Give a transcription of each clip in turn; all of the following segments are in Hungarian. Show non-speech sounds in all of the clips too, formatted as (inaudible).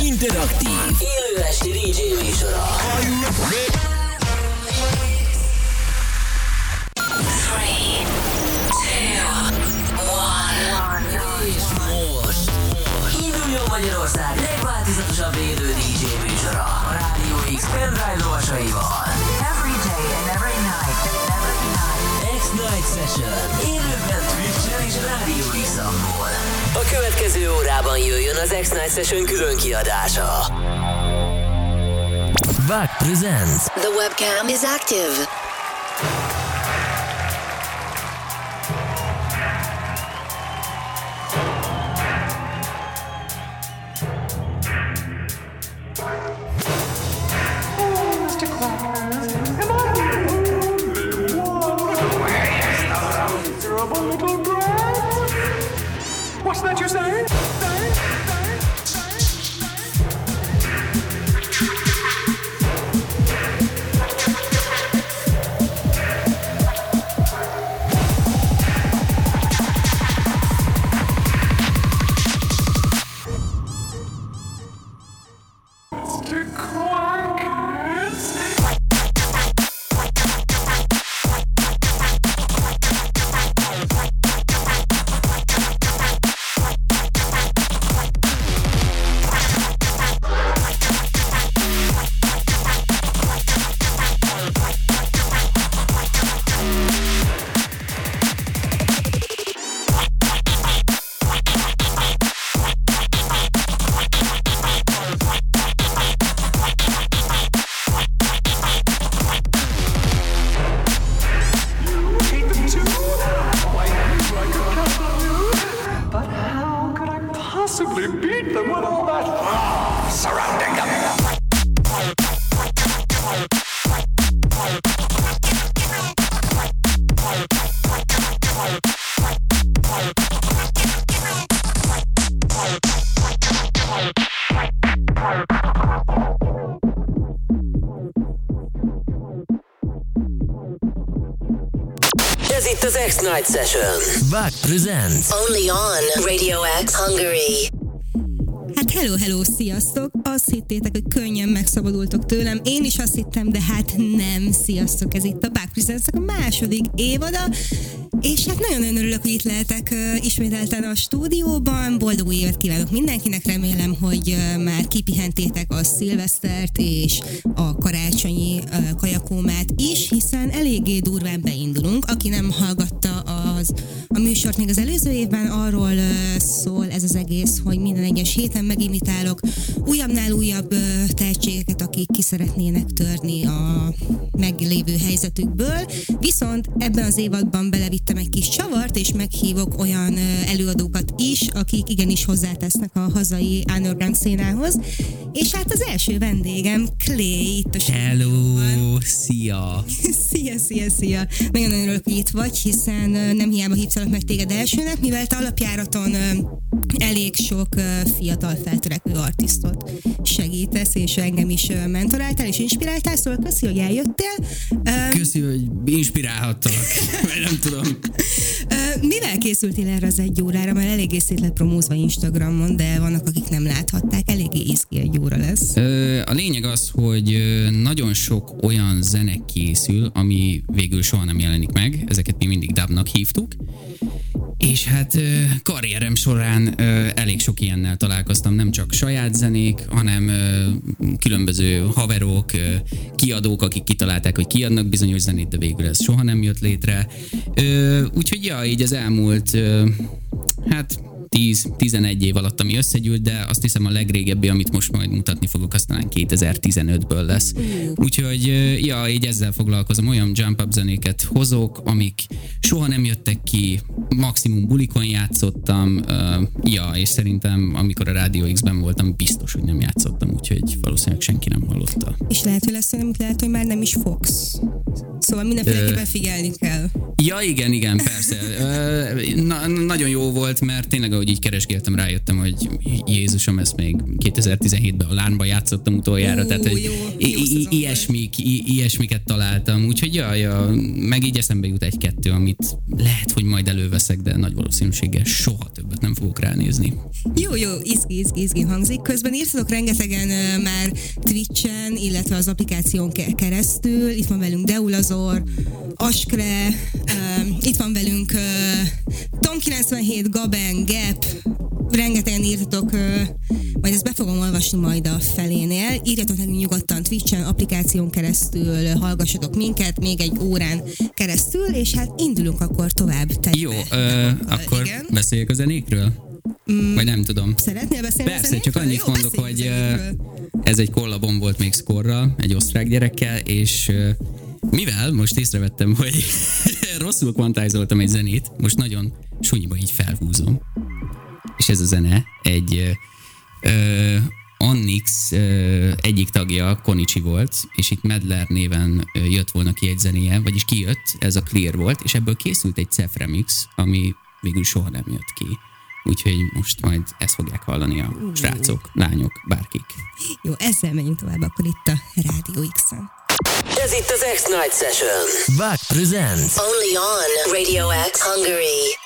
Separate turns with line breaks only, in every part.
Interaktív. Élő esti DJ műsora. Three, two, one. Most. Induljon Magyarország legváltozatosabb élő DJ műsora. A Rádió X pendrive lovasaival.
Every day and every night. Every night.
X-Night Session. Élőben Twitch-en és Rádió x A következő órában jöjjön az X-Night Session külön kiadása. Back presents.
The webcam is active.
X-Night Session. Back presents.
Only on Radio X Hungary.
Hát hello, hello, sziasztok! Azt hittétek, hogy könnyen megszabadultok tőlem. Én is azt hittem, de hát nem. Sziasztok, ez itt a Back presents a második évada. És hát nagyon-nagyon örülök, hogy itt lehetek ismételten a stúdióban. Boldog új évet kívánok mindenkinek. Remélem, hogy már kipihentétek a szilvesztert és a karácsonyi kajakómát is, hiszen eléggé durván beindulunk. Aki nem hallgatta az, a műsort még az előző évben, arról szól ez az egész, hogy minden egyes héten megimitálok újabbnál újabb uh, tehetségeket, akik ki szeretnének törni a meglévő helyzetükből. Viszont ebben az évadban belevittem egy kis csavart, és meghívok olyan előadókat is, akik igenis hozzátesznek a hazai underground szénához. És hát az első vendégem Clay itt a
Hello, szia! (laughs)
Szia, szia, szia! Nagyon örülök, hogy itt vagy, hiszen nem hiába hívtalak meg téged elsőnek, mivel te alapjáraton elég sok fiatal feltörekvő artistot segítesz, és engem is mentoráltál és inspiráltál, szóval köszi, hogy eljöttél.
Köszi, hogy inspirálhattalak, vagy (laughs) nem tudom.
Mivel készültél erre az egy órára? Mert eléggé szét lett promózva Instagramon, de vannak, akik nem láthatták. Eléggé izgi egy óra lesz.
A lényeg az, hogy nagyon sok olyan zene készül, ami végül soha nem jelenik meg, ezeket mi mindig dubnak hívtuk, és hát karrierem során elég sok ilyennel találkoztam, nem csak saját zenék, hanem különböző haverok, kiadók, akik kitalálták, hogy kiadnak bizonyos zenét, de végül ez soha nem jött létre. Úgyhogy ja, így az elmúlt, hát 10-11 év alatt, ami összegyűlt, de azt hiszem a legrégebbi, amit most majd mutatni fogok, azt talán 2015-ből lesz. Úgyhogy, ja, így ezzel foglalkozom, olyan jump up zenéket hozok, amik soha nem jöttek ki, maximum bulikon játszottam, ja, és szerintem amikor a Rádió X-ben voltam, biztos, hogy nem játszottam, úgyhogy valószínűleg senki nem hallotta.
És lehet, hogy lesz olyan, amit lehet, hogy már nem is fogsz. Szóval mindenféleképpen figyelni kell.
Ja, igen, igen, persze. Na, nagyon jó volt, mert tényleg, ahogy így keresgéltem, rájöttem, hogy Jézusom, ezt még 2017-ben a lánba játszottam utoljára,
Ó,
tehát hogy
jó,
i- ilyesmik, i- ilyesmiket találtam, úgyhogy ja, ja, meg így eszembe jut egy-kettő, amit lehet, hogy majd előveszek, de nagy valószínűséggel soha többet nem fogok ránézni.
Jó, jó, izgi, izgi, izgi hangzik. Közben írtatok rengetegen ö, már Twitchen, illetve az applikáción ke- keresztül. Itt van velünk Deulazor, Askre, ö, itt van velünk ö, Tom97, Gaben, Gap, rengetegen írtatok, majd ezt be fogom olvasni majd a felénél. Írjatok nekünk nyugodtan Twitchen, applikáción keresztül, hallgassatok minket, még egy órán keresztül, és hát indulunk akkor tovább. tegybe.
Jó, ö, akkor
Igen.
beszéljük a zenékről? Vagy nem tudom.
Szeretnél beszélni
Persze, csak annyit
Jó,
mondok, hogy ez egy kollabom volt még Skorral, egy osztrák gyerekkel, és mivel most észrevettem, hogy (laughs) rosszul kvantázoltam egy zenét, most nagyon súlyba így felhúzom. És ez a zene egy ö, Onyx ö, egyik tagja Konichi volt, és itt Medler néven jött volna ki egy zenéje, vagyis kijött, ez a Clear volt, és ebből készült egy Cef remix, ami végül soha nem jött ki. Úgyhogy most majd ezt fogják hallani a srácok, lányok, bárkik.
Jó, ezzel menjünk tovább akkor itt a Rádió X-en.
Ez itt az X-Night Session. Back presents.
Only on Radio X Hungary.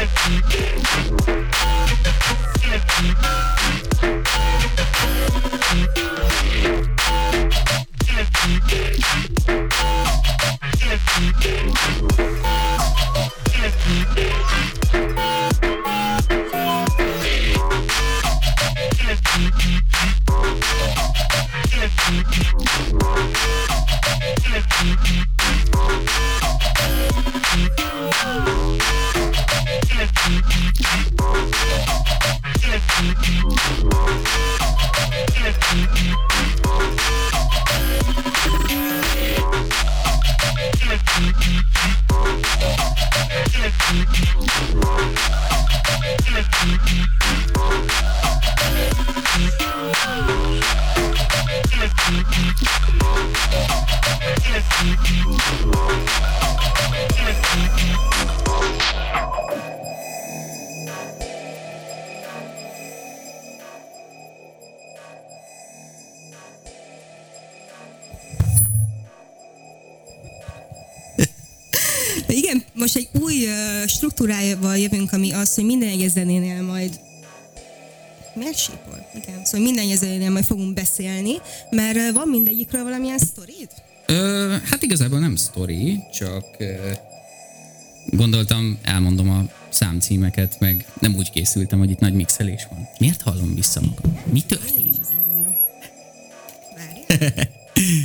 De Mm-hmm. Struktúrájával jövünk, ami az, hogy minden egyes zenénél majd Miért sípol? Igen, szóval minden egyes zenénél majd fogunk beszélni, mert van mindegyikről valamilyen sztorid?
Ö, hát igazából nem sztori, csak ö, gondoltam, elmondom a számcímeket, meg nem úgy készültem, hogy itt nagy mixelés van. Miért hallom vissza magam? Mi történt? (laughs)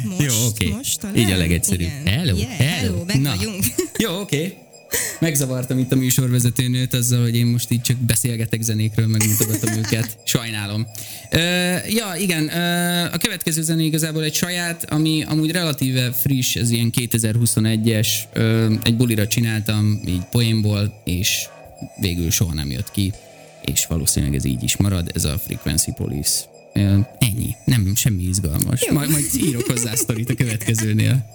Most,
Jó, oké.
Most talán?
Így a legegyszerűbb.
Igen.
Hello,
yeah,
hello.
hello meg
Na.
vagyunk.
Jó, oké. Okay. Megzavartam itt a műsorvezetőnőt azzal, hogy én most így csak beszélgetek zenékről, megmutogatom őket. Sajnálom. Ö, ja, igen, ö, a következő zené igazából egy saját, ami amúgy relatíve friss, ez ilyen 2021-es, ö, egy bulira csináltam, így poénból, és végül soha nem jött ki, és valószínűleg ez így is marad, ez a Frequency Police. Ö, ennyi, nem semmi izgalmas.
Jó.
Majd, majd írok hozzá sztorit a következőnél.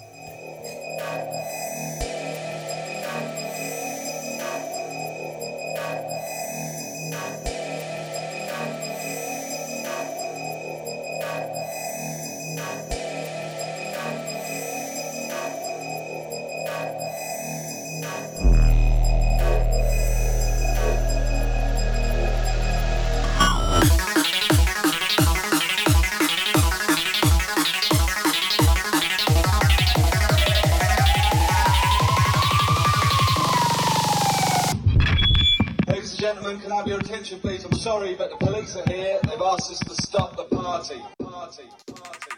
Your attention, please? I'm sorry, but the police are here. They've asked us to stop the party. Party. Party.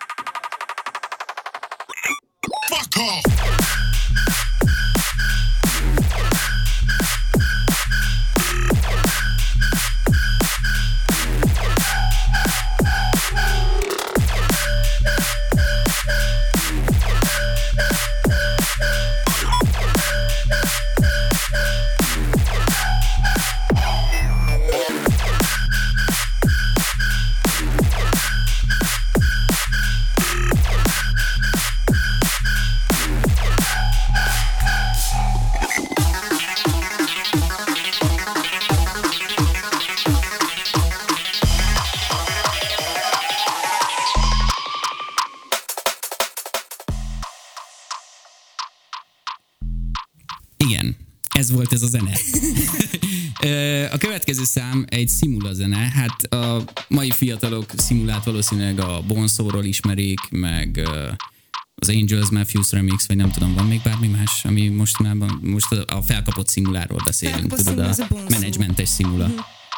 Fuck off!
Következő szám egy szimula zene. Hát a mai fiatalok szimulát valószínűleg a Bonszóról ismerik, meg az Angels Matthews Remix, vagy nem tudom, van még bármi más, ami mostanában, most a felkapott szimuláról beszélünk,
Felkapott
tudod, a
a
menedzsmentes szimula.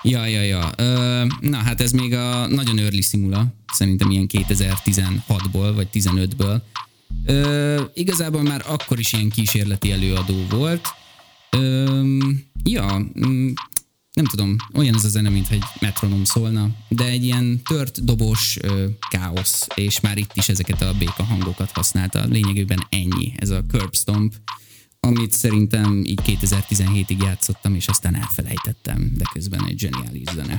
Ja, ja, ja. Ö, na, hát ez még a nagyon early szimula, szerintem ilyen 2016-ból, vagy 15-ből. Ö, igazából már akkor is ilyen kísérleti előadó volt. Ö, ja, mm, nem tudom, olyan ez a zene, mintha egy metronom szólna, de egy ilyen tört dobos ö, káosz, és már itt is ezeket a béka hangokat használta. Lényegében ennyi, ez a curb stomp, amit szerintem így 2017-ig játszottam, és aztán elfelejtettem, de közben egy zseniális zene.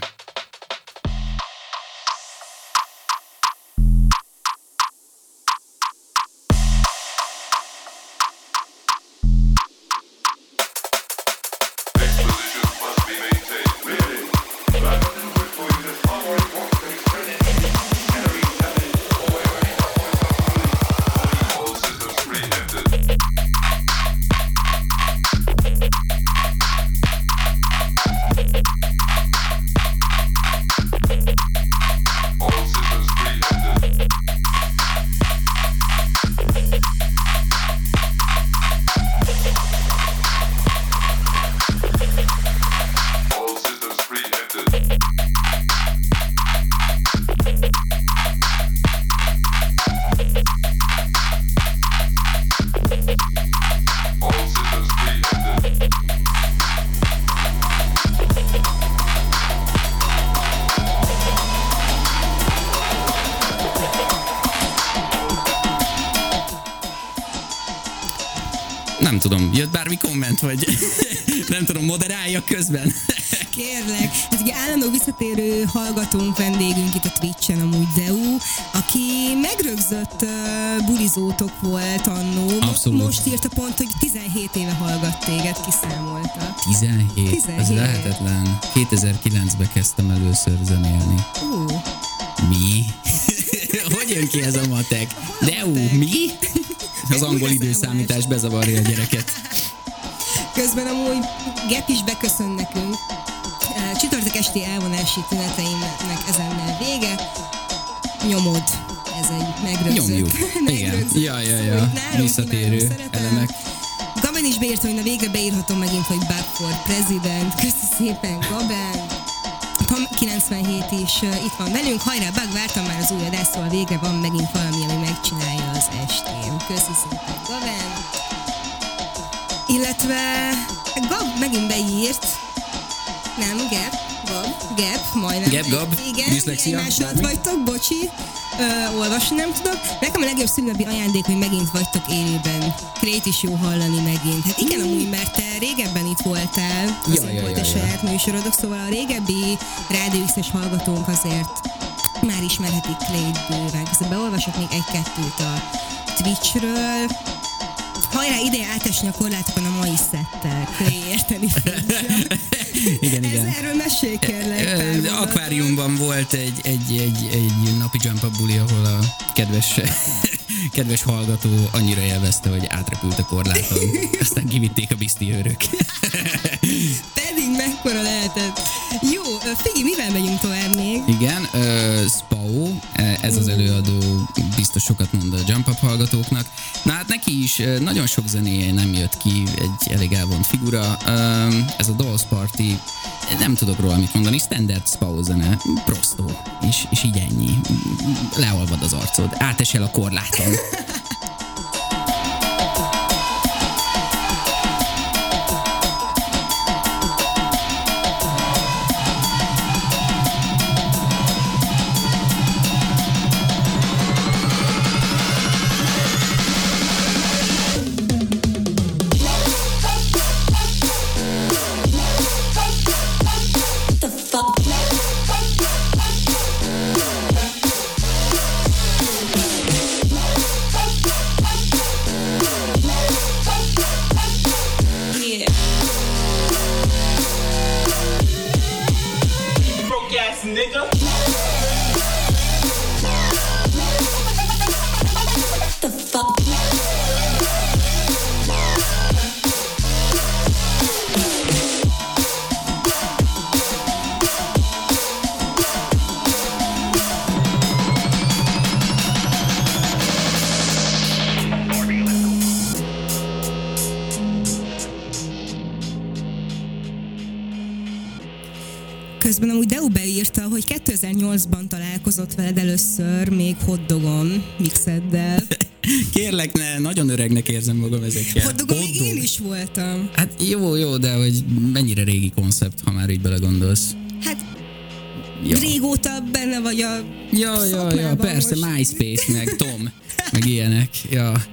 Volt annó.
Abszolút.
Most írta pont, hogy 17 éve hallgat téged, kiszámolta.
17.
17.
Ez lehetetlen. 2009-ben kezdtem először zenélni.
Ú,
Mi? (laughs) hogy jön ki ez a matek? Deu, mi? (laughs) Az angol időszámítás bezavarja a gyereket.
Közben amúgy Gep is beköszön nekünk. Csütörtök esti elvonási tüneteimnek ezennel vége. Nyomod. Ez egy megrögzött.
Nyomjuk. (laughs) Igen. Ja, ja, ja. Visszatérő elemek.
Gaben is beírta, hogy na végre beírhatom megint, hogy Back for President. Köszi szépen, Gaben. Tom 97 is uh, itt van velünk. Hajrá, Bug, vártam már az új adást, szóval végre van megint valami, ami megcsinálja az estém. Köszi szépen, Gaben. Illetve Gab megint beírt, nem, Gep, Gab, Gep, majdnem.
Gep, Gab,
Igen,
diszlexia,
másod vagytok, bocsi. Ö, olvasni nem tudok. Nekem a legjobb szülinapi ajándék, hogy megint vagytok élőben. Krét is jó hallani megint. Hát igen, amúgy, mert te régebben itt voltál, azért
Ja, ja,
volt
ja, ja.
saját műsorodok, szóval a régebbi Rádió hallgatónk azért már ismerhetik Clay-t bőven. Közben beolvasok még egy-kettőt a Twitchről. Hajrá, ideje átesni a korlátokon a mai szettel. Érteni fogja.
Igen,
Ez
igen.
erről mesélj kérlek.
Akváriumban volt egy, egy, egy, egy napi jump up buli, ahol a kedves, (laughs) kedves hallgató annyira élvezte, hogy átrepült a korláton. (laughs) Aztán kivitték a bizti őrök. (laughs)
Figi, mivel megyünk tovább még?
Igen, uh, Spao, eh, ez az előadó biztos sokat mond a Jump Up hallgatóknak. Na hát neki is nagyon sok zenéje nem jött ki, egy elég elvont figura. Um, ez a Dolls Party, nem tudok róla mit mondani, standard Spao zene, prostó, és, és így ennyi. Leolvad az arcod, átesel a korláton. (laughs)
2008-ban találkozott veled először még hotdogon mixeddel. (laughs)
Kérlek, ne, nagyon öregnek érzem magam ezekkel.
Hotdogon még én is voltam.
Hát jó, jó, de hogy mennyire régi koncept, ha már így belegondolsz.
Hát
Ja.
régóta benne vagy a
Ja, ja, ja, persze. MySpace, meg Tom, meg ilyenek. Ja.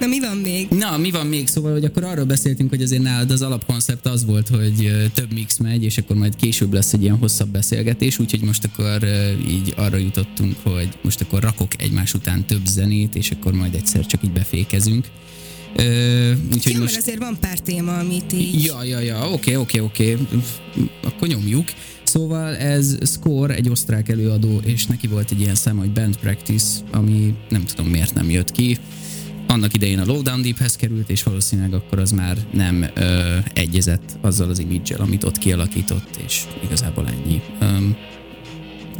Na mi van még?
Na, mi van még? Szóval, hogy akkor arról beszéltünk, hogy azért nálad az alapkoncept az volt, hogy több mix megy, és akkor majd később lesz egy ilyen hosszabb beszélgetés, úgyhogy most akkor így arra jutottunk, hogy most akkor rakok egymás után több zenét, és akkor majd egyszer csak így befékezünk. Ö, úgyhogy
Jó,
most...
azért van pár téma, amit így...
Ja, ja, ja, oké, oké, oké, akkor nyomjuk. Szóval ez Score, egy osztrák előadó, és neki volt egy ilyen szám, hogy Band Practice, ami nem tudom miért nem jött ki. Annak idején a Lowdown Deephez került, és valószínűleg akkor az már nem ö, egyezett azzal az image amit ott kialakított, és igazából ennyi. Öm,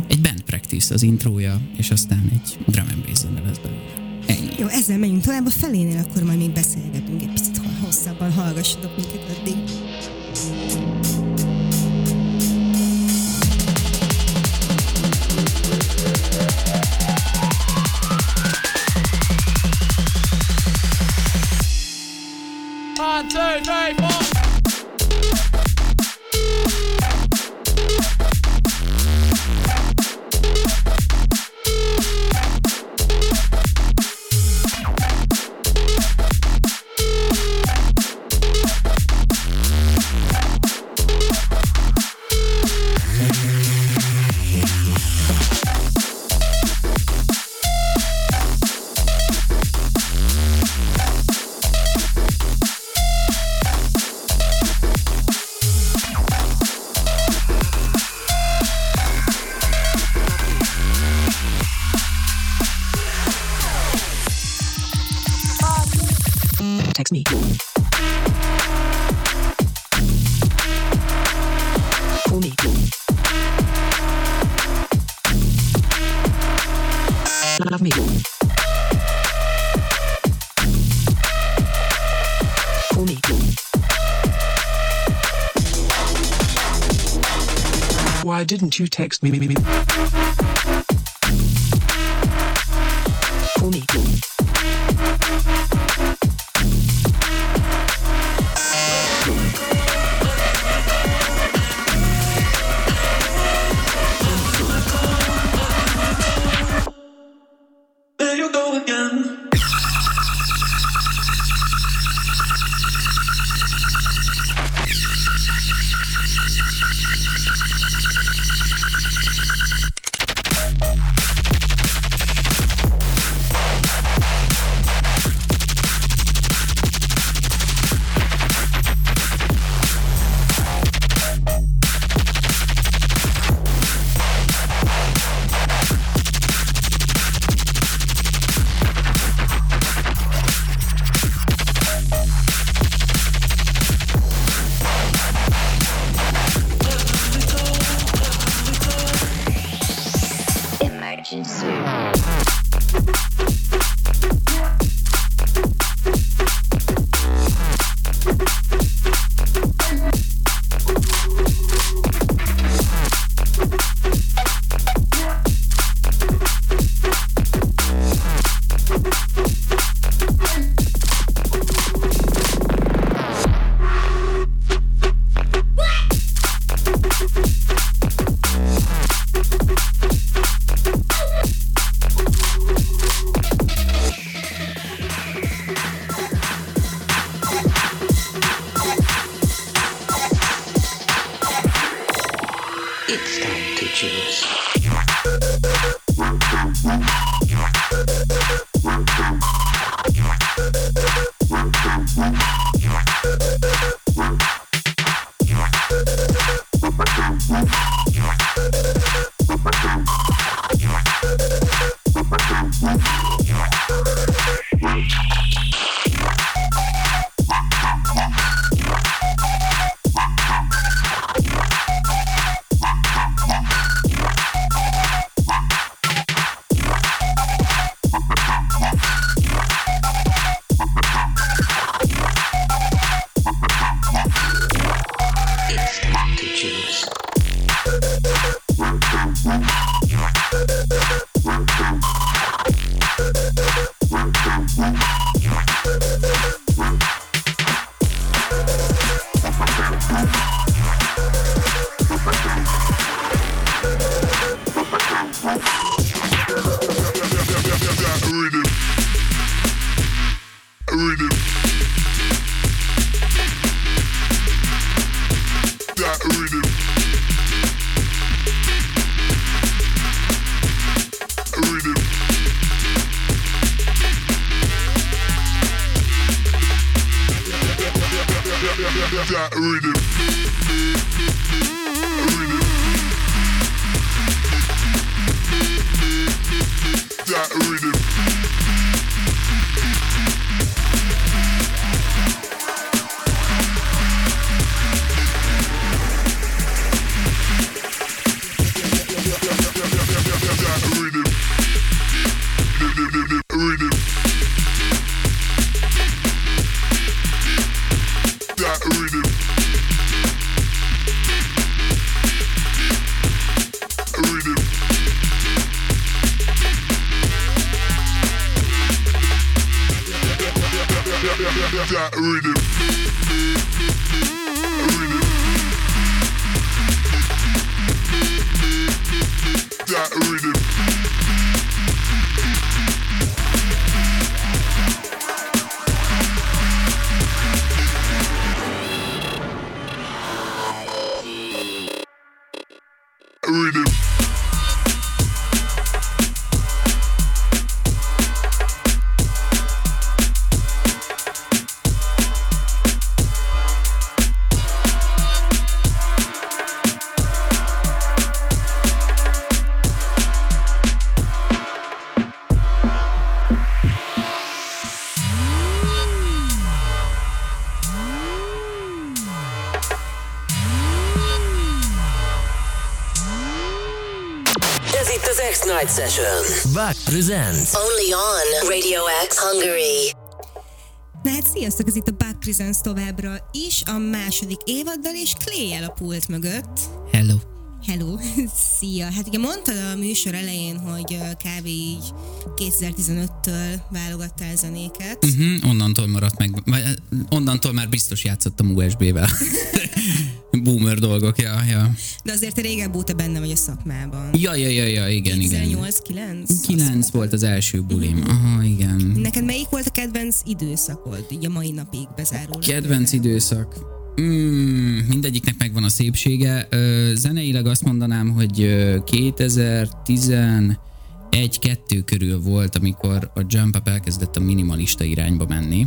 egy Band Practice az intrója, és aztán egy drum and bass zene lesz belőle. Ennyi.
Jó, ezzel megyünk tovább a felénél, akkor majd még beszélgetünk egy picit hosszabban, hallgassatok minket addig.
You text me?
Presents.
Only on Radio X Hungary.
Na hát sziasztok, ez itt a Bug Presents továbbra is, a második évaddal, és clay a pult mögött.
Hello.
Hello, (laughs) szia! Hát ugye mondtad a műsor elején, hogy kb. így 2015-től válogattál zenéket.
Uh-huh, onnantól maradt meg, onnantól már biztos játszottam USB-vel. (laughs) Boomer dolgok, ja, ja.
De azért régebb óta benne vagy a szakmában.
Ja, ja, ja, ja, igen, igen.
2008-9?
Kilenc volt az első bulim. Aha, igen.
Neked melyik volt a kedvenc időszakod, így a mai napig bezárul?
Kedvenc időszak. Mm, mindegyiknek megvan a szépsége. Zeneileg azt mondanám, hogy ö, 2011-2 körül volt, amikor a Jump Up elkezdett a minimalista irányba menni,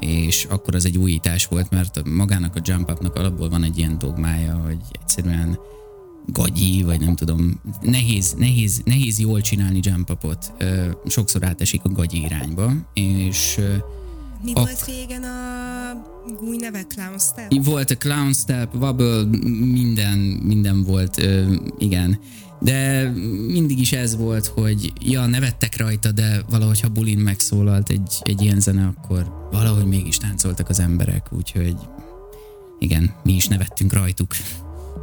és akkor az egy újítás volt, mert magának a Jump Upnak alapból van egy ilyen dogmája, hogy egyszerűen gagyi, vagy nem tudom, nehéz, nehéz, nehéz jól csinálni jump upot. Sokszor átesik a gagyi irányba, és
Mi
ak-
volt régen a új neve? Clown Step?
Volt a Clown Step, Wobble, minden, minden volt, ö, igen. De mindig is ez volt, hogy ja, nevettek rajta, de valahogy ha bulin megszólalt egy, egy ilyen zene, akkor valahogy mégis táncoltak az emberek, úgyhogy igen, mi is nevettünk rajtuk.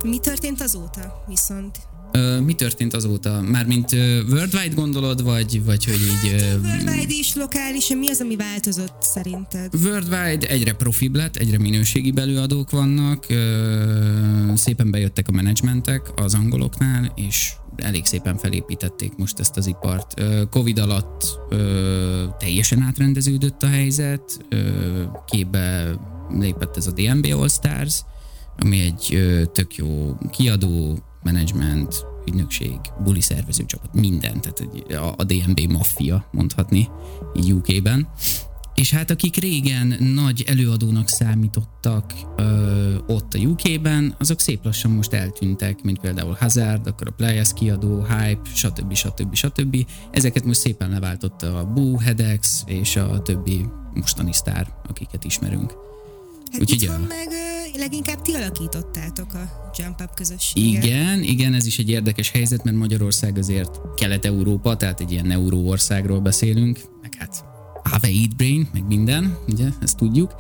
Mi történt azóta viszont?
Ö, mi történt azóta? Mármint ö, worldwide gondolod, vagy, vagy hogy így... Ö,
Worldwide is, lokális, mi az, ami változott szerinted?
Worldwide egyre profibb lett, egyre minőségi előadók vannak, ö, szépen bejöttek a menedzsmentek az angoloknál, és elég szépen felépítették most ezt az ipart. Covid alatt ö, teljesen átrendeződött a helyzet, ö, képbe lépett ez a DNB All Stars, ami egy ö, tök jó kiadó, menedzsment, ügynökség, buli szervező csapat, minden, tehát a, DNB maffia mondhatni így UK-ben. És hát akik régen nagy előadónak számítottak ö, ott a UK-ben, azok szép lassan most eltűntek, mint például Hazard, akkor a Players kiadó, Hype, stb. stb. stb. Ezeket most szépen leváltotta a Boo, Hedex és a többi mostani sztár, akiket ismerünk.
Hát
Úgyhogy
itthon
ja.
meg leginkább ti alakítottátok a Jump Up közösséget.
Igen, igen, ez is egy érdekes helyzet, mert Magyarország azért Kelet-Európa, tehát egy ilyen euróországról beszélünk, meg hát Ave Eat Brain, meg minden, ugye, ezt tudjuk.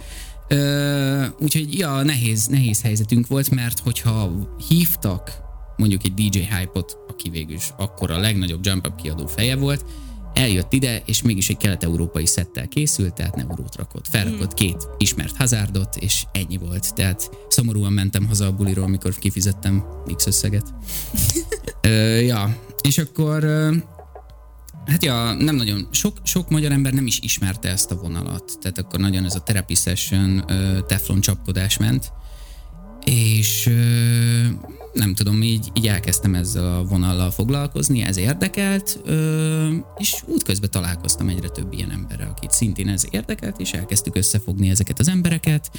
Ö, úgyhogy, ja, nehéz, nehéz helyzetünk volt, mert hogyha hívtak mondjuk egy DJ Hype-ot, aki végül is akkor a legnagyobb Jump Up kiadó feje volt, eljött ide, és mégis egy kelet-európai szettel készült, tehát neurót rakott. Felrakott két ismert hazardot, és ennyi volt. Tehát szomorúan mentem haza a buliról, amikor kifizettem X összeget. (laughs) Ö, ja, és akkor Hát ja, nem nagyon. Sok, sok magyar ember nem is ismerte ezt a vonalat. Tehát akkor nagyon ez a therapy session, teflon csapkodás ment. És nem tudom, így, így elkezdtem ezzel a vonallal foglalkozni, ez érdekelt, és útközben találkoztam egyre több ilyen emberrel, akit szintén ez érdekelt, és elkezdtük összefogni ezeket az embereket,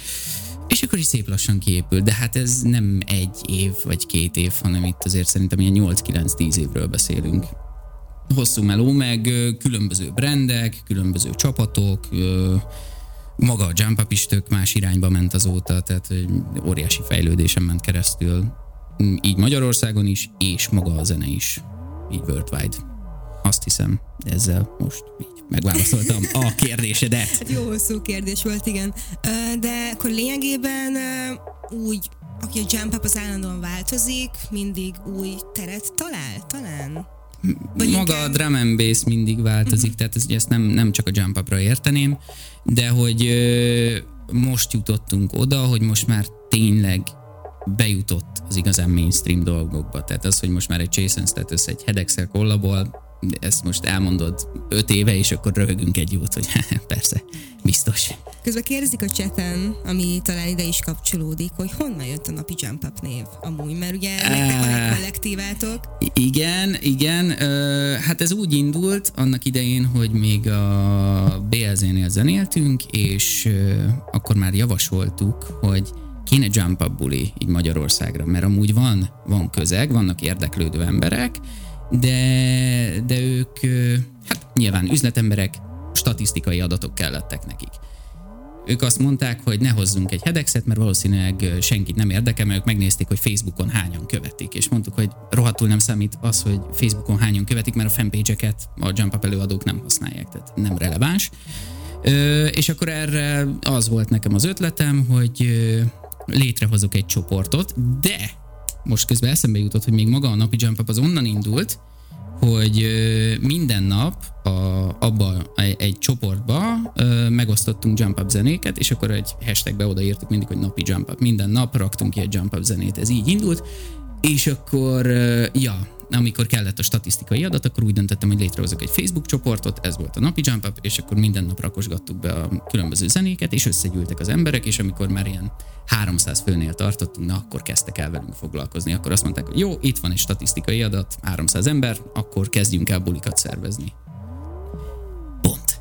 és akkor is szép lassan kiépült, de hát ez nem egy év vagy két év, hanem itt azért szerintem ilyen 8-9-10 évről beszélünk. Hosszú meló, meg különböző brendek, különböző csapatok, maga a jump up is tök más irányba ment azóta, tehát egy óriási fejlődésen ment keresztül, így Magyarországon is, és maga a zene is, így worldwide. Azt hiszem, ezzel most így megválaszoltam a kérdésedet.
Hát jó hosszú kérdés volt, igen. De akkor lényegében úgy, aki a jump up az állandóan változik, mindig új teret talál, talán? Vagy
Maga a drum and bass mindig változik, uh-huh. tehát ez, ezt nem, nem csak a jump upra érteném, de hogy ö, most jutottunk oda, hogy most már tényleg bejutott az igazán mainstream dolgokba. Tehát az, hogy most már egy Jason Status, egy Hedexel kollabol, ezt most elmondod öt éve, és akkor röhögünk egy jót, hogy (laughs) persze, biztos.
Közben kérdezik a cseten, ami talán ide is kapcsolódik, hogy honnan jött a napi Jump Up név amúgy, mert ugye nektek van egy kollektívátok.
Igen, igen. Hát ez úgy indult annak idején, hogy még a BLZ-nél zenéltünk, és akkor már javasoltuk, hogy kéne jump up buli így Magyarországra, mert amúgy van, van közeg, vannak érdeklődő emberek, de, de ők, hát nyilván üzletemberek, statisztikai adatok kellettek nekik. Ők azt mondták, hogy ne hozzunk egy hedexet, mert valószínűleg senkit nem érdekel, mert ők megnézték, hogy Facebookon hányan követik, és mondtuk, hogy rohadtul nem számít az, hogy Facebookon hányan követik, mert a fanpage-eket a Jump Up előadók nem használják, tehát nem releváns. Ö, és akkor erre az volt nekem az ötletem, hogy ö, létrehozok egy csoportot, de most közben eszembe jutott, hogy még maga a napi Jump Up az onnan indult, hogy minden nap a, abba egy, egy csoportba megosztottunk Jump Up zenéket, és akkor egy hashtagbe odaírtuk mindig, hogy napi Jump Up. Minden nap raktunk ki egy Jump Up zenét, ez így indult, és akkor, ja, amikor kellett a statisztikai adat, akkor úgy döntöttem, hogy létrehozok egy Facebook csoportot, ez volt a napi Jump Up, és akkor minden nap rakosgattuk be a különböző zenéket, és összegyűltek az emberek, és amikor már ilyen 300 főnél tartottunk, na akkor kezdtek el velünk foglalkozni. Akkor azt mondták, hogy jó, itt van egy statisztikai adat, 300 ember, akkor kezdjünk el bulikat szervezni. Pont.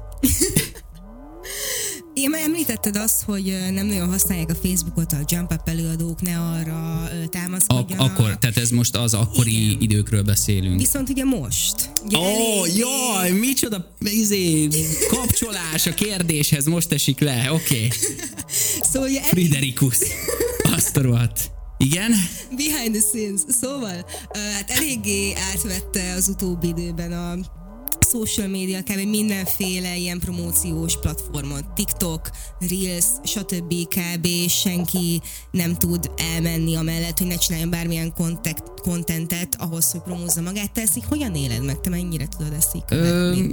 Én már említetted azt, hogy nem nagyon használják a Facebookot a Jump Up előadók, ne arra ö,
Ak-
támaszkodjanak.
akkor, tehát ez most az akkori
Igen.
időkről beszélünk.
Viszont ugye most.
Ó, oh, jaj, micsoda izé, kapcsolás a kérdéshez, most esik le, oké. Okay. (laughs)
Szóval ugye
Friderikus. Azt a rohadt. Igen?
behind the scenes. Szóval, hát eléggé átvette az utóbbi időben a social media, kb. mindenféle ilyen promóciós platformon, TikTok, Reels, stb. kb. senki nem tud elmenni amellett, hogy ne csináljon bármilyen content, contentet ahhoz, hogy promózza magát. Te ezt így hogyan éled meg? Te mennyire tudod ezt így
Ö,
követni?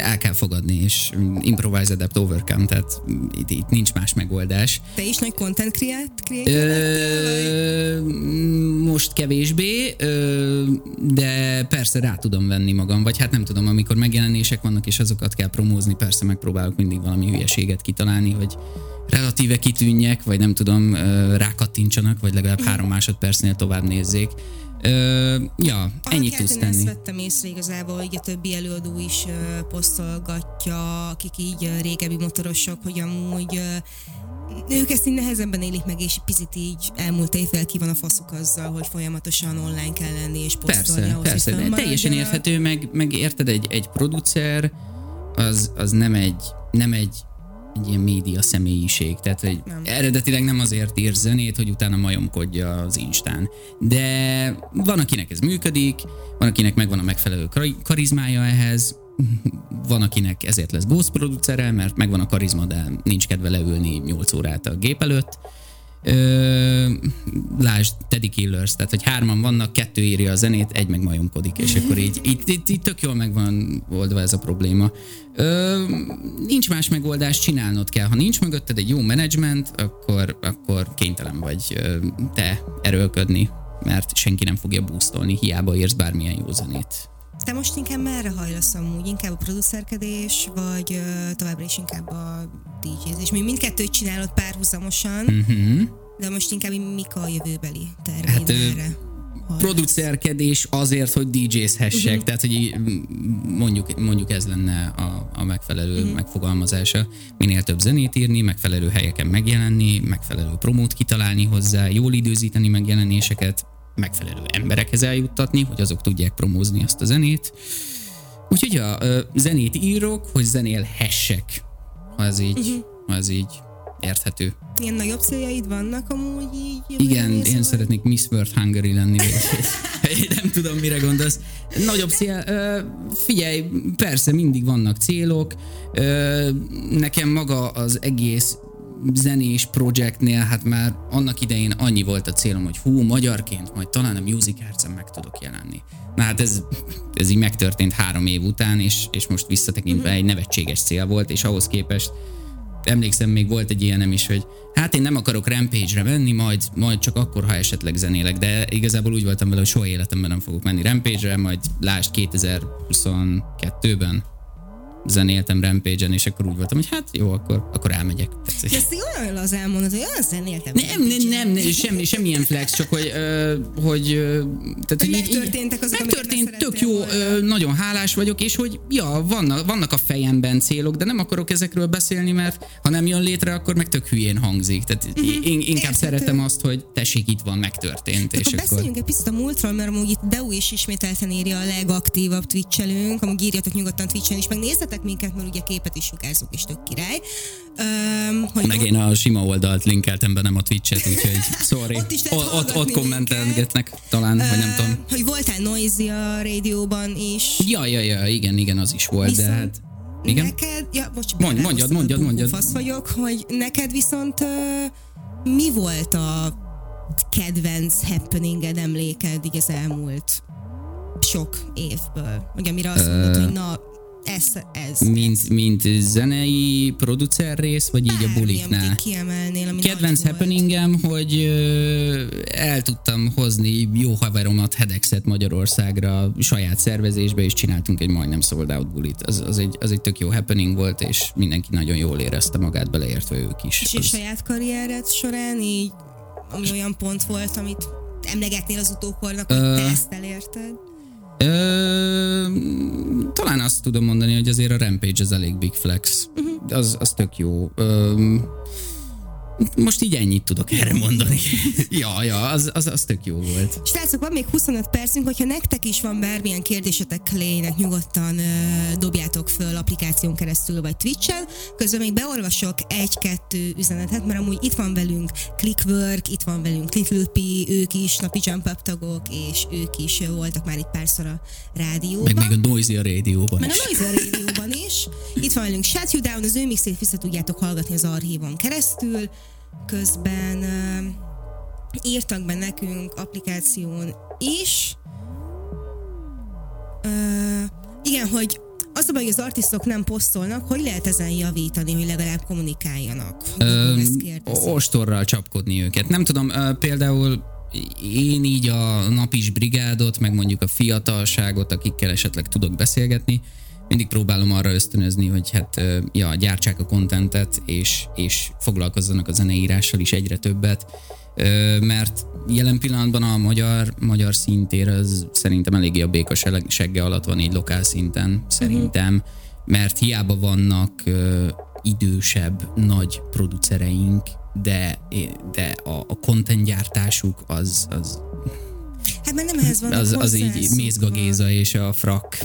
el kell fogadni, és improvise, adapt, overcome, tehát itt, itt nincs más megoldás.
Te is nagy content creator?
Ö, most kevésbé, ö, de persze rá tudom venni magam, vagy hát nem tudom, amikor megjelenések vannak, és azokat kell promózni, persze megpróbálok mindig valami hülyeséget kitalálni, hogy relatíve kitűnjek, vagy nem tudom, rákattintsanak, vagy legalább három másodpercnél tovább nézzék. Ö, ja, ennyit tudsz
én ezt
tenni.
vettem észre igazából, hogy a többi előadó is ö, posztolgatja, akik így ö, régebbi motorosok, hogy amúgy ö, ők ezt így nehezebben élik meg, és picit így elmúlt évvel ki van a faszuk azzal, hogy folyamatosan online kell lenni és posztolni
Persze,
ahhoz,
persze, de teljesen érthető, meg, meg érted, egy, egy producer az, az nem egy, nem egy, egy ilyen média személyiség, tehát hogy
Nem.
eredetileg nem azért ír zenét, hogy utána majomkodja az Instán. De van, akinek ez működik, van, akinek megvan a megfelelő kar- karizmája ehhez, van, akinek ezért lesz ghost producere, mert megvan a karizma, de nincs kedve leülni 8 órát a gép előtt. Ö, lásd, Teddy Killers, tehát hogy hárman vannak, kettő írja a zenét, egy meg majomkodik, és akkor így, így, így, így tök jól meg van oldva ez a probléma. Ö, nincs más megoldás, csinálnod kell. Ha nincs mögötted egy jó menedzsment, akkor, akkor kénytelen vagy te erőlködni, mert senki nem fogja boostolni, hiába érsz bármilyen jó zenét.
Te most inkább merre hajlasz amúgy? Inkább a producerkedés, vagy ö, továbbra is inkább a DJ-zés? Mi mindkettőt csinálod párhuzamosan,
Uh-huh.
de most inkább mik a jövőbeli terveid
Hát, ö,
merre?
producerkedés azért, hogy DJ-zhessek, uh-huh. tehát hogy mondjuk, mondjuk ez lenne a, a megfelelő uh-huh. megfogalmazása. Minél több zenét írni, megfelelő helyeken megjelenni, megfelelő promót kitalálni hozzá, jól időzíteni megjelenéseket, megfelelő emberekhez eljuttatni, hogy azok tudják promózni azt a zenét. Úgyhogy a zenét írok, hogy zenélhessek, ha ez így, uh-huh. ha ez így érthető.
Ilyen nagyobb céljaid vannak amúgy így?
Igen, én
nézve?
szeretnék Miss World Hungary lenni, vagy (laughs) nem tudom, mire gondolsz. Nagyobb cél, figyelj, persze mindig vannak célok, nekem maga az egész zenés projektnél, hát már annak idején annyi volt a célom, hogy hú, magyarként majd talán a Music arts meg tudok jelenni. Na hát ez, ez így megtörtént három év után, és, és most visszatekintve egy nevetséges cél volt, és ahhoz képest emlékszem, még volt egy ilyenem is, hogy hát én nem akarok Rampage-re menni, majd, majd csak akkor, ha esetleg zenélek, de igazából úgy voltam vele, hogy soha életemben nem fogok menni Rampage-re, majd lásd 2022-ben zenéltem Rampage-en, és akkor úgy voltam, hogy hát jó, akkor, akkor elmegyek.
De ezt olyan az elmondod, hogy olyan zenéltem.
nem, nem, nem, nem semmi, semmilyen flex, csak hogy, ö, hogy ö, tehát, hogy így- így-
megtörténtek azok,
megtörtént, tök jó, ö, nagyon hálás vagyok, és hogy ja, vannak, vannak a fejemben célok, de nem akarok ezekről beszélni, mert ha nem jön létre, akkor meg tök hülyén hangzik. Tehát
Mhm.
én, inkább
Érthető.
szeretem azt, hogy tessék, itt van, megtörtént, és
Akkor
akkor...
beszéljünk egy picit a múltról, mert amúgy itt Deu is ismételten írja a legaktívabb Twitchelünk, amúgy írjatok nyugodtan Twitchen is, meg nézzetek minket, mert ugye képet is sugárzunk, és tök király. Öm, hogy
Meg én a sima oldalt linkeltem be, nem a Twitch-et, úgyhogy (laughs) sorry.
Ott is lehet
ott, ott, kommentelgetnek talán, vagy nem tudom.
Öm, hogy voltál Noisy a rádióban is.
Ja, ja, ja, igen, igen, az is volt, de
Viszont
hát... Igen?
Neked, ja, bocs,
Mondj, mondjad, mondjad, mondjad.
Fasz vagyok, hogy neked viszont ö, mi volt a kedvenc happeninged emléked így az elmúlt sok évből? Hogy amire azt mondod, hogy na, ez, ez.
Mint, mint zenei producer rész, vagy így a
Bármi,
buliknál?
amit kiemelnél, ami
Kedvenc happeningem, hogy el tudtam hozni jó haveromat, Hedexet Magyarországra saját szervezésbe, és csináltunk egy majdnem sold out bulit. Az, az, egy, az egy tök jó happening volt, és mindenki nagyon jól érezte magát, beleértve ők is.
És a
Az,
saját karriered során így, ami olyan pont volt, amit emlegetnél az utókornak, hogy
Ö,
te ezt elérted?
Ö, talán azt tudom mondani, hogy azért a Rampage az elég big flex.
Mhm.
Az, az tök jó. Ö, most így ennyit tudok erre mondani. (laughs) ja, ja, az, az, az tök jó volt.
Srácok, van még 25 percünk, hogyha nektek is van bármilyen kérdésetek Klének, nyugodtan ö, dobjátok föl applikáción keresztül vagy Twitch-en. Közben még beolvasok egy-kettő üzenetet, mert amúgy itt van velünk Clickwork, itt van velünk Little P, ők is napi jump up tagok, és ők is voltak már itt párszor a rádióban.
Meg még a Noisy a rádióban
Meg
is.
a Noise rádióban is. Itt van velünk Shut You Down, az ő mixét vissza tudjátok hallgatni az archívon keresztül. Közben írtak be nekünk applikáción is. Igen, hogy az a baj, hogy az artistok nem posztolnak, hogy lehet ezen javítani, hogy legalább kommunikáljanak.
Ö, ostorral csapkodni őket. Nem tudom, ö, például én így a napis brigádot, meg mondjuk a fiatalságot, akikkel esetleg tudok beszélgetni, mindig próbálom arra ösztönözni, hogy hát ja, gyártsák a kontentet, és, és foglalkozzanak a zeneírással is egyre többet, mert jelen pillanatban a magyar, magyar szintér az szerintem eléggé a béka segge alatt van így lokál szinten, szerintem, mert hiába vannak idősebb nagy producereink, de, de a, a contentgyártásuk az, az,
Hát mert nem ehhez van
az, az így Mézga Géza és a frak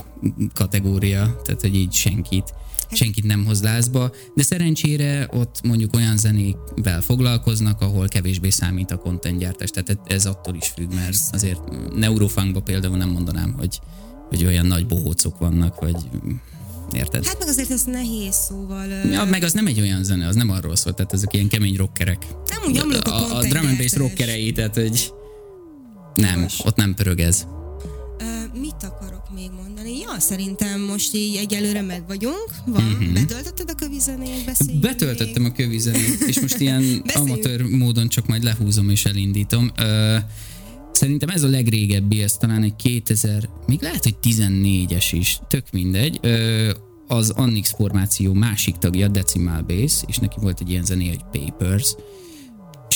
kategória, tehát hogy így senkit, senkit nem hoz lázba, de szerencsére ott mondjuk olyan zenékvel foglalkoznak, ahol kevésbé számít a contentgyártás, tehát ez attól is függ, mert azért Neurofunkban például nem mondanám, hogy, hogy olyan nagy bohócok vannak, vagy Érted?
Hát meg azért ez nehéz, szóval...
Ja, meg az nem egy olyan zene, az nem arról szól, tehát ezek ilyen kemény rockerek.
Nem úgy a
a, a drum and bass rockerei, tehát hogy nem, ott nem pörög ez.
Ö, mit akarok még mondani? Ja, szerintem most így egyelőre meg vagyunk. Van,
Mhm.
betöltötted a kövizenét, beszéljünk
Betöltöttem a kövizenét, és most ilyen (laughs) amatőr módon csak majd lehúzom és elindítom. Ö, szerintem ez a legrégebbi, ez talán egy 2000, még lehet, hogy 14-es is, tök mindegy. Ö, az Annix formáció másik tagja, Decimal Bass, és neki volt egy ilyen zené, hogy Papers.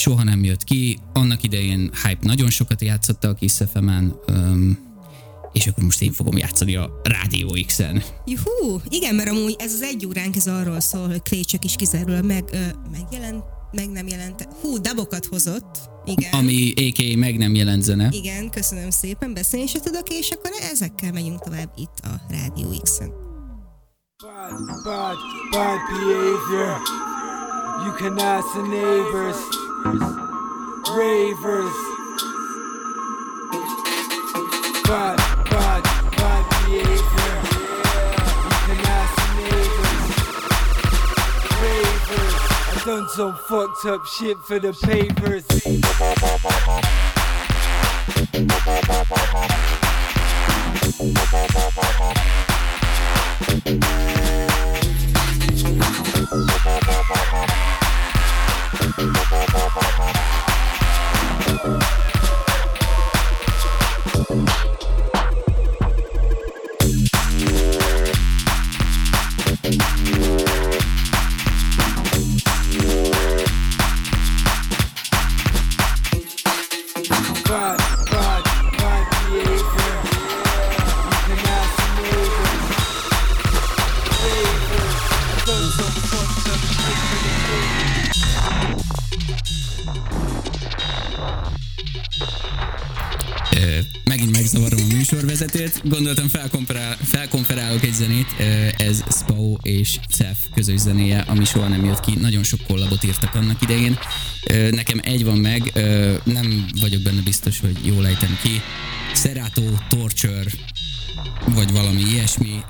Soha nem jött ki, annak idején Hype nagyon sokat játszotta a Kiss öm, és akkor most én fogom játszani a Rádió X-en.
Juhú, igen, mert amúgy ez az egy óránk, ez arról szól, hogy Klécsek is kizárólag meg, ö, megjelent, meg nem jelent. Hú, dabokat hozott. Igen.
Ami a.k.a. meg nem jelent zene.
Igen, köszönöm szépen, beszélni se tudok, és akkor ezekkel megyünk tovább itt a Rádió X-en.
Bad, bad, bad behavior. You can ask the neighbors, ravers. Bad, bad, bad behavior. Neighbors, ravers. I done some fucked up shit for the papers. Thank you.
Gondoltam felkonferál, felkonferálok egy zenét. Ez Spau és Cef közös zenéje, ami soha nem jött ki. Nagyon sok kollabot írtak annak idején. Nekem egy van meg, nem vagyok benne biztos, hogy jól ejtem ki. Serato, Torture, vagy valami ilyesmi.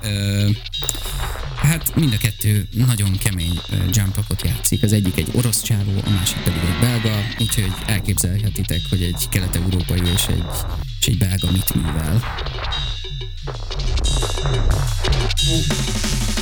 Hát mind a kettő nagyon kemény jump játszik. Az egyik egy orosz csávó, a másik pedig egy belga, úgyhogy elképzelhetitek, hogy egy kelet-európai és egy, és egy belga mit művel. Thank you.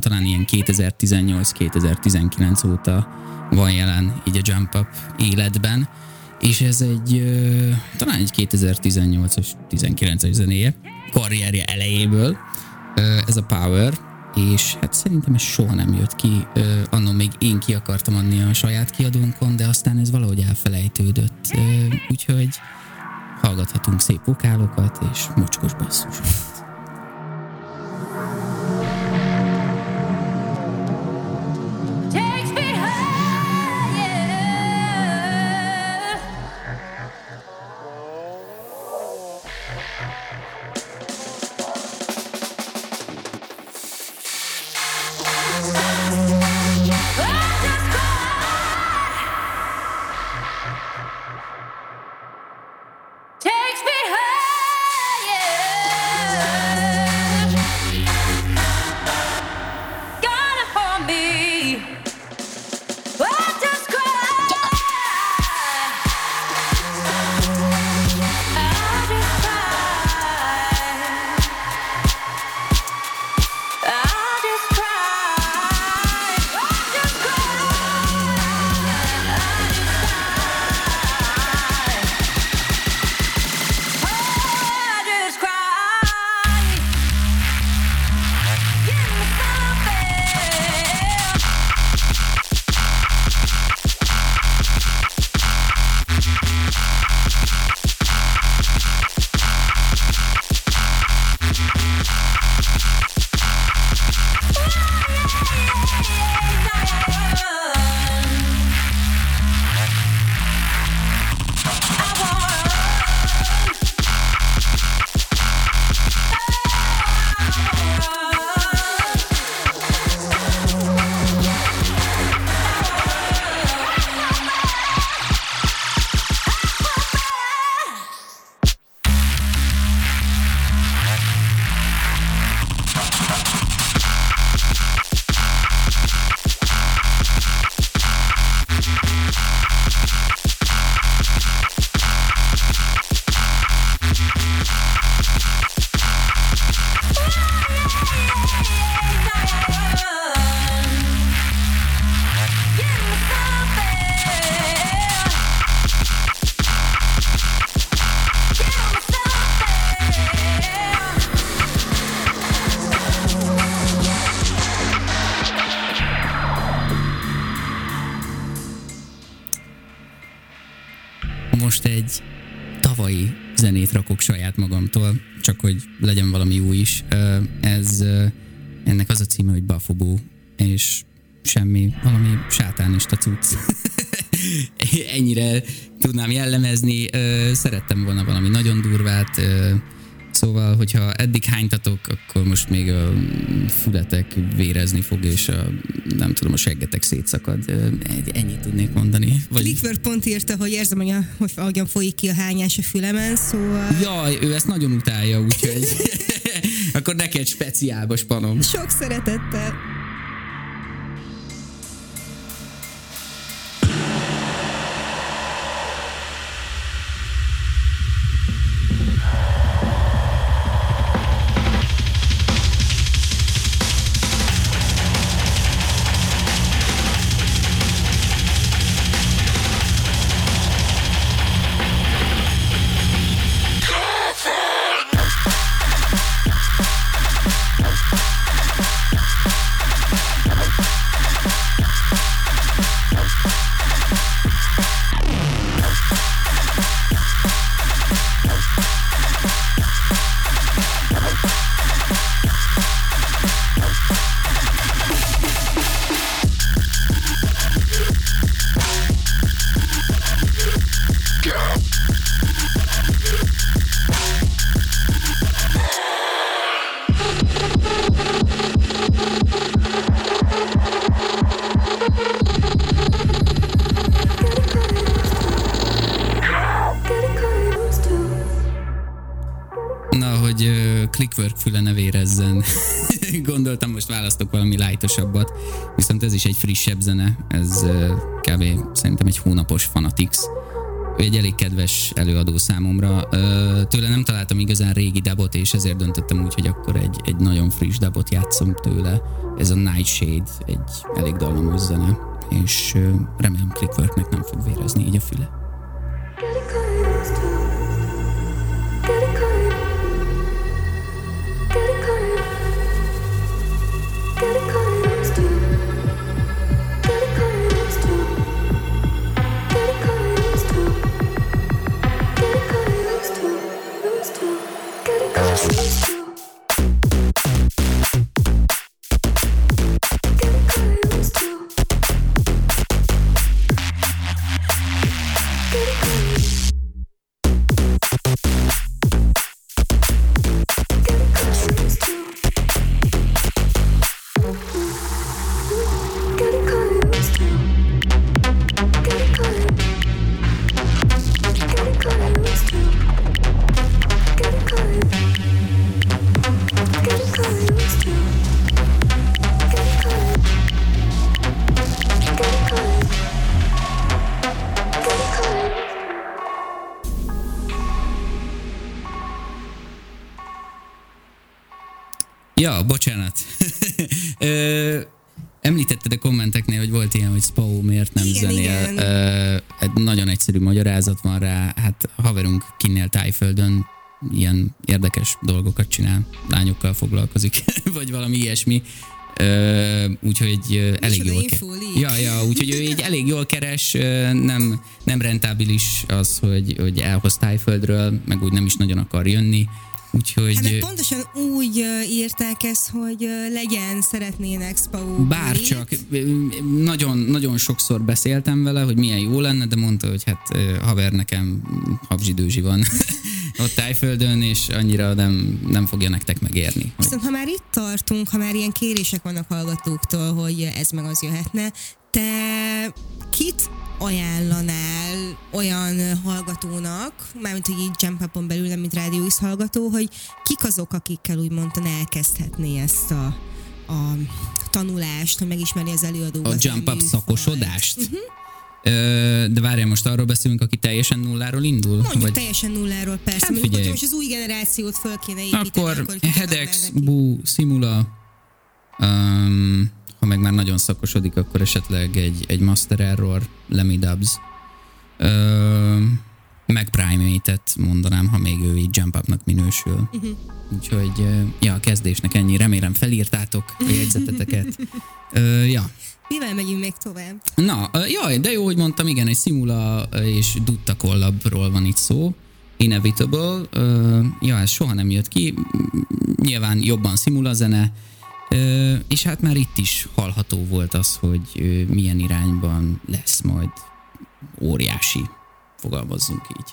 Tudom, talán ilyen 2018-2019 óta van jelen így a Jump Up életben, és ez egy talán egy 2018-as, 19-es zenéje, karrierje elejéből, ez a Power, és hát szerintem ez soha nem jött ki. Ö, annól még én ki akartam adni a saját kiadónkon, de aztán ez valahogy elfelejtődött. Úgyhogy hallgathatunk szép vokálokat és mocskos basszusokat. Ö, Szóval, hogyha eddig hánytatok, akkor most még a fületek vérezni fog, és a, nem tudom, a seggetek szétszakad. Ennyit tudnék mondani. Vagy...
Clickwork pont írta, hogy érzem, hogy, a, hogy ahogyan folyik ki a hányás a fülemen, szóval...
Jaj, ő ezt nagyon utálja, úgyhogy (laughs) (laughs) akkor neked speciálba spanom.
Sok szeretettel.
Viszont ez is egy frissebb zene, ez kb. szerintem egy hónapos Fanatics. Ő egy elég kedves előadó számomra. Tőle nem találtam igazán régi dubot, és ezért döntöttem úgy, hogy akkor egy, egy nagyon friss dubot játszom tőle. Ez a Nightshade, egy elég dallamos zene, és remélem Clickworknek nem fog vérezni így a füle. Meg úgy nem is nagyon akar jönni. Úgyhogy
Hát meg pontosan úgy írták ezt, hogy legyen, szeretnének Spau.
Bárcsak, nagyon, nagyon sokszor beszéltem vele, hogy milyen jó lenne, de mondta, hogy hát haver nekem habzsidőzsi van (laughs) ott Tájföldön, és annyira nem, nem fogja nektek megérni. Hogy
Viszont ha már itt tartunk, ha már ilyen kérések vannak hallgatóktól, hogy ez meg az jöhetne, te kit ajánlanál olyan hallgatónak, mármint hogy így Jump Up-on belül, nem mint Rádió is hallgató, hogy kik azok, akikkel úgymond elkezdhetné ezt a, a tanulást, hogy megismeri az előadó.
a jump up szakosodást. Ö, de várjál, most arról beszélünk, aki teljesen nulláról indul?
Mondjuk
Vagy-
teljesen nulláról persze,
Hát
mondjuk,
figyelj.
hogyha most az új generációt föl kéne építeni,
Akkor
akkor
Hedex? Bu, Simula, um, ha meg már nagyon szakosodik, akkor esetleg egy, egy Master Error, Lemmy Dubs, um, meg Primate-et mondanám, ha még ő így Jump Up-nak minősül.
Mhm.
Úgyhogy, ö, ja, a kezdésnek ennyi. Remélem felírtátok a jegyzeteteket. Ö, ja,
Mivel elmegyünk még tovább.
Na, ö, jaj, de jó, hogy mondtam, igen, egy Simula ö, és Dutta collabról van itt szó. Inevitable, ö, ja, ez soha nem jött ki, nyilván jobban Simula zene, és hát már itt is hallható volt az, hogy milyen irányban lesz majd óriási, fogalmazzunk így.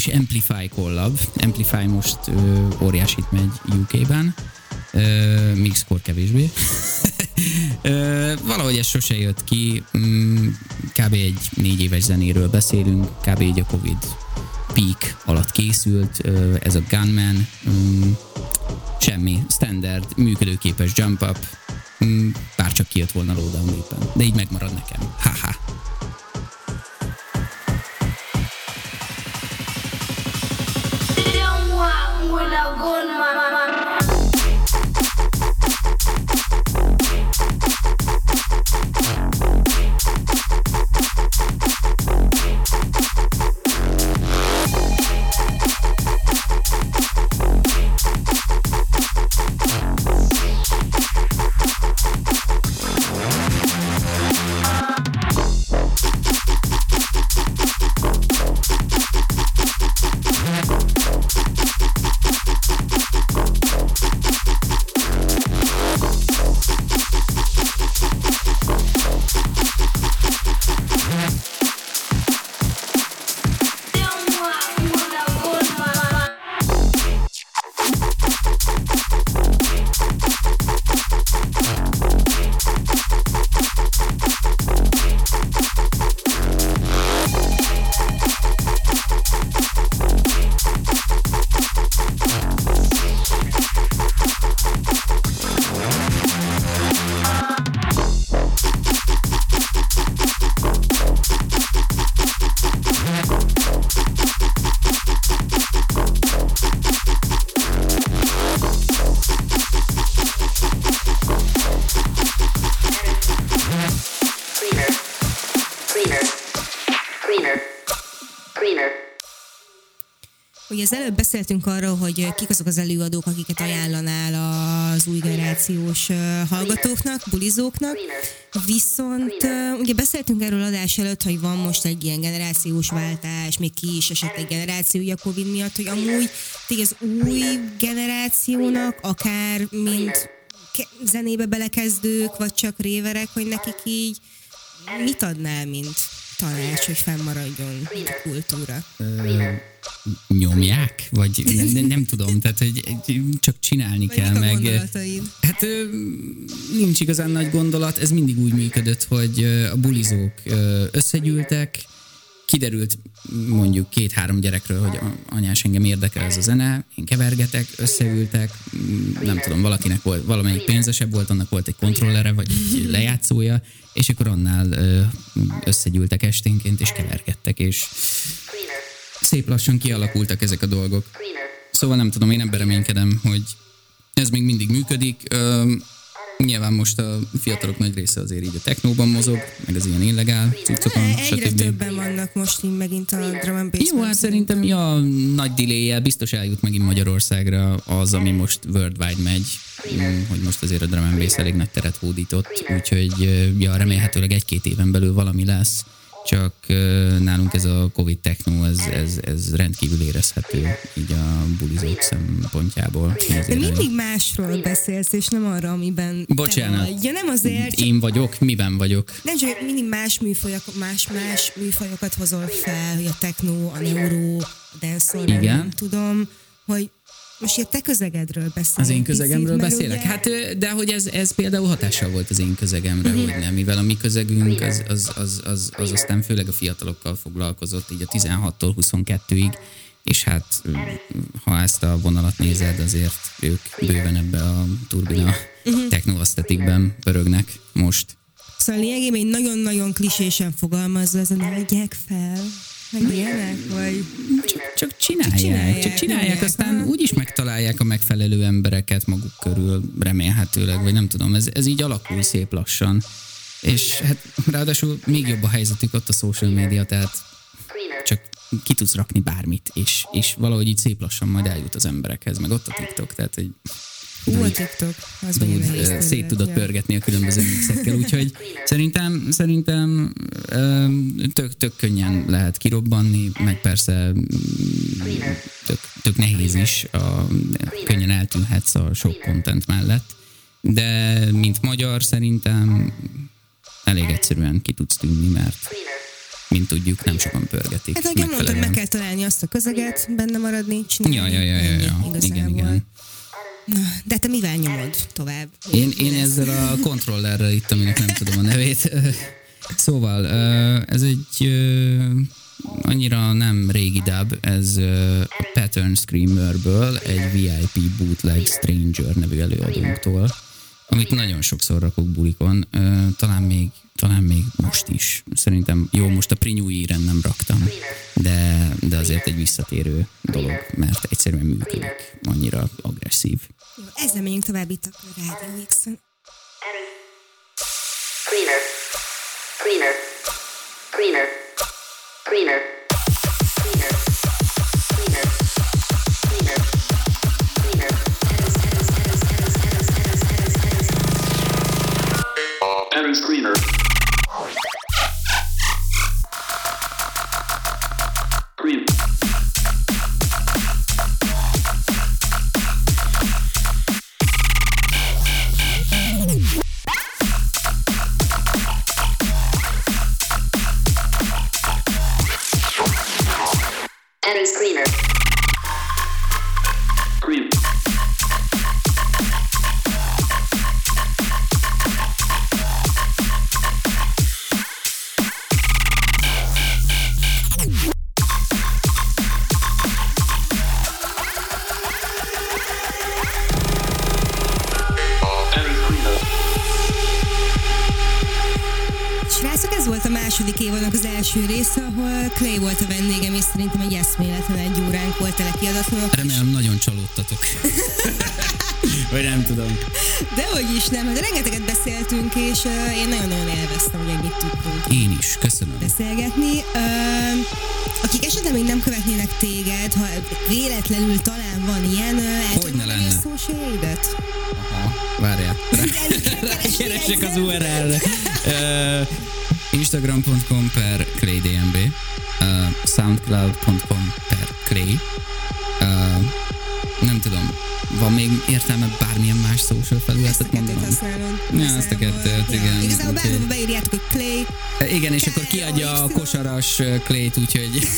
És Amplify collab. Amplify most ö, óriásit megy UK-ben, ö, míg Score kevésbé. (laughs) ö, valahogy ez sose jött ki. Mm, kb. egy négy éves zenéről beszélünk, kb. egy a Covid peak alatt készült, ö, ez a Gunman. Mm, semmi, standard, működőképes jump up, mm, bár csak kijött volna lowdown éppen. De így megmarad nekem. Haha.
Beszéltünk arról, hogy kik azok az előadók, akiket ajánlanál az új generációs hallgatóknak, bulizóknak. Viszont ugye beszéltünk erről adás előtt, hogy van most egy ilyen generációs váltás, még ki is esett egy generációja Covid miatt, hogy amúgy tényleg az új generációnak, akár mint zenébe belekezdők, vagy csak réverek, hogy nekik így mit adnál, mint tanács, hogy fennmaradjon a kultúra?
Ö, nyomják? Vagy nem, nem, nem tudom, tehát hogy csak csinálni
Vagy
kell, meg...
gondolataid?
Hát ö, nincs igazán nagy gondolat, ez mindig úgy működött, hogy a bulizók összegyűltek, kiderült mondjuk két-három gyerekről, hogy anyás engem érdekel ez a zene, én kevergetek, összeültek, m, nem tudom, valakinek volt, valamelyik pénzesebb volt, annak volt egy kontrollere, vagy egy lejátszója, és akkor annál összegyűltek esténként, és kevergettek, és szép lassan kialakultak ezek a dolgok. Szóval nem tudom, én ebben reménykedem, hogy ez még mindig működik. Nyilván most a fiatalok nagy része azért így a technóban mozog, meg az ilyen illegál cuccokon,
Egyre
stb.
többen vannak most így megint a drum and bass
Jó, hát szerintem ja, nagy delay biztos eljut megint Magyarországra az, ami most worldwide megy, mm, hogy most azért a drum and bass elég nagy teret hódított, úgyhogy ja, remélhetőleg egy-két éven belül valami lesz, csak nálunk ez a Covid techno, ez, ez, ez rendkívül érezhető így a bulizók szempontjából.
De mindig másról beszélsz, és nem arra, amiben te
Bocsánat.
vagy. Ja, nem azért, csak
Én vagyok, miben vagyok?
nem csak mindig más műfajok, más, más műfajokat hozol fel, hogy a techno, a neuro, a dancehall, nem tudom, hogy most ilyen te közegedről beszélünk.
Az én
picit,
közegemről
mert
beszélek?
ugye-
Hát, de hogy ez, ez például hatással volt az én közegemre,
Mhm.
hogy nem, mivel a mi közegünk az, az, az, az, az aztán főleg a fiatalokkal foglalkozott, így a 16-tól 22-ig, és hát ha ezt a vonalat nézed, azért ők bőven ebbe a turbina
Mhm.
technoasztetikben pörögnek most.
Szóval lényegében nagyon-nagyon klisésen fogalmazva, ez a ne fel, meg ilyenek, vagy...
Csak, csak csinálják, csak
csinálják,
csak csinálják aztán úgy is megtalálják a megfelelő embereket maguk körül, remélhetőleg, vagy nem tudom, ez, ez így alakul szép lassan. És hát ráadásul még jobb a helyzetük ott a social media, tehát csak ki tudsz rakni bármit, és, és valahogy így szép lassan majd eljut az emberekhez, meg ott a TikTok, tehát hogy
Ú, a TikTok, az
úgy
terület,
szét tudod pörgetni a különböző mixekkel, úgyhogy szerintem, szerintem tök, tök könnyen lehet kirobbanni, meg persze tök, tök nehéz is, a, könnyen eltűnhetsz a sok content mellett, de mint magyar szerintem elég egyszerűen ki tudsz tűnni, mert mint tudjuk, nem sokan pörgetik.
Hát, ahogy mondtad, meg kell találni azt a közeget, benne maradni, csinálni.
Ja, ja, ja, ja, ja. Igen, igen.
De te mivel nyomod tovább?
Én, én ezzel a kontrollerrel itt, aminek nem tudom a nevét. (laughs) Szóval, ez egy annyira nem régi dub, ez a Pattern Screamerből egy VIP Bootleg Stranger nevű előadónktól, amit nagyon sokszor rakok bulikon, talán még, talán még most is. Szerintem jó, most a Prinyúi-ren nem raktam, de, de azért egy visszatérő dolog, mert egyszerűen működik, annyira agresszív.
Jó, ezzel megyünk tovább itt a Rádió.
Cleaner. Cleaner. Cleaner. Cleaner. Cleaner.
header screener.
Második évadnak az első része, ahol Clay volt a vendégem, és szerintem egy eszméletlen egy óránk volt tele kiadatlanok.
Remélem nagyon csalódtatok. (laughs) Vagy nem tudom.
De hogy is nem, hát rengeteget beszéltünk, és uh, én nagyon-nagyon élveztem, hogy ennyit tudtunk
Én is, köszönöm.
beszélgetni. Uh, akik esetleg még nem követnének téged, ha véletlenül talán van ilyen, uh, el
Hogy ne
mondani a
lenne?
social
Aha, várjál. Keresek az URL-re. Instagram.com per claydmb uh, Soundcloud.com per clay uh, Nem tudom, van még értelme bármilyen más social felületet mondanom?
használod.
Ja, azt a kettőt, igen.
Igazából
Úgyhogy-
bárhova beírjátok, hogy Clay,
Igen, és akkor kiadja a kosaras uh, Clay-t, úgyhogy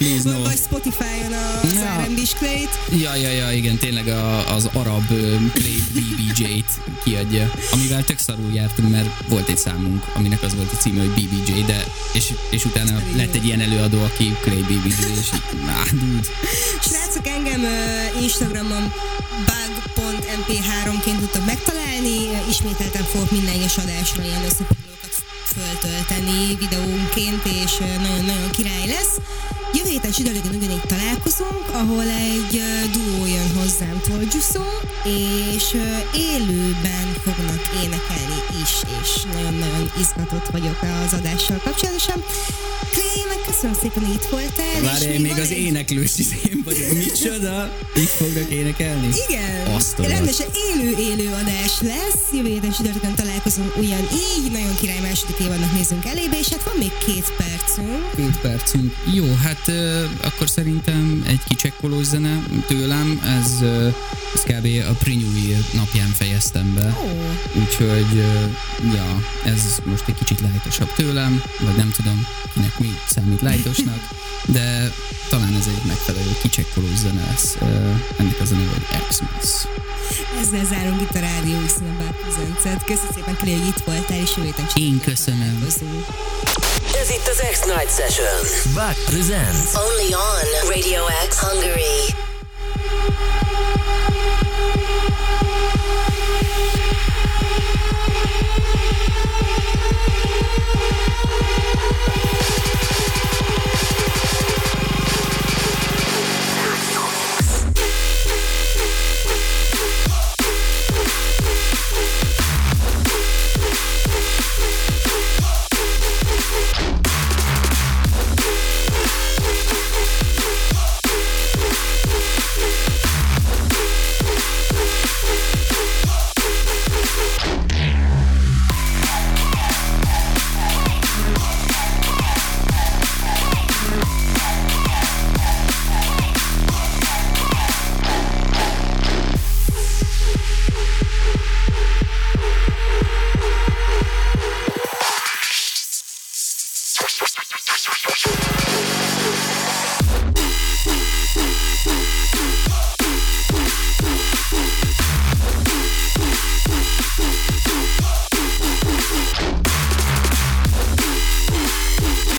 please no.
vagy Spotify-on a
Ja.
Clay-t.
Ja, ja, ja, igen, tényleg a, az arab ö, Clay BBJ-t kiadja, amivel tök szarul jártunk, mert volt egy számunk, aminek az volt a címe, hogy BBJ, de és, és utána lett egy ilyen előadó, aki Clay BBJ, és így, ah, dude.
Srácok, engem uh, Instagramon bug.mp3-ként tudtok megtalálni, ismételten fogok minden egyes adásra ilyen összefoglalókat föltölteni videónként, és nagyon-nagyon király lesz. Jövő héten csütörtökön ugyanígy találkozunk, ahol egy duó jön hozzám Tolgyuszó, és élőben fognak énekelni is, és nagyon-nagyon izgatott vagyok az adással kapcsolatosan. Meg köszönöm szépen, hogy itt voltál.
Várj, még
van
az
egy-
éneklős izém vagyok. Micsoda? Itt fognak énekelni?
Igen,
Azt a rohadt.
rendesen élő-élő adás lesz. Jövő héten csütörtökön találkozunk ugyanígy. Nagyon király második évadnak nézünk elébe, és hát van még két percünk.
Két percünk. Jó, hát ö, akkor szerintem egy kicsekkolós zene tőlem, ez, ö, ez kb. a Year napján fejeztem be.
Oh.
Úgyhogy, ö, ja, ez most egy kicsit lájtosabb tőlem, vagy nem tudom, kinek mi számít lájtosnak, (laughs) de talán ez egy megfelelő kicsekkolós zene lesz. Ennek az a neve, hogy Xmas.
Ezzel zárunk itt a Rádió Cornelius november 9 Köszönöm, szépen, Kli, hogy itt voltál, és jó héten
Én köszönöm.
Találkozunk.
Ez itt az X-Night Session. Back presents.
Only on Radio X Hungary.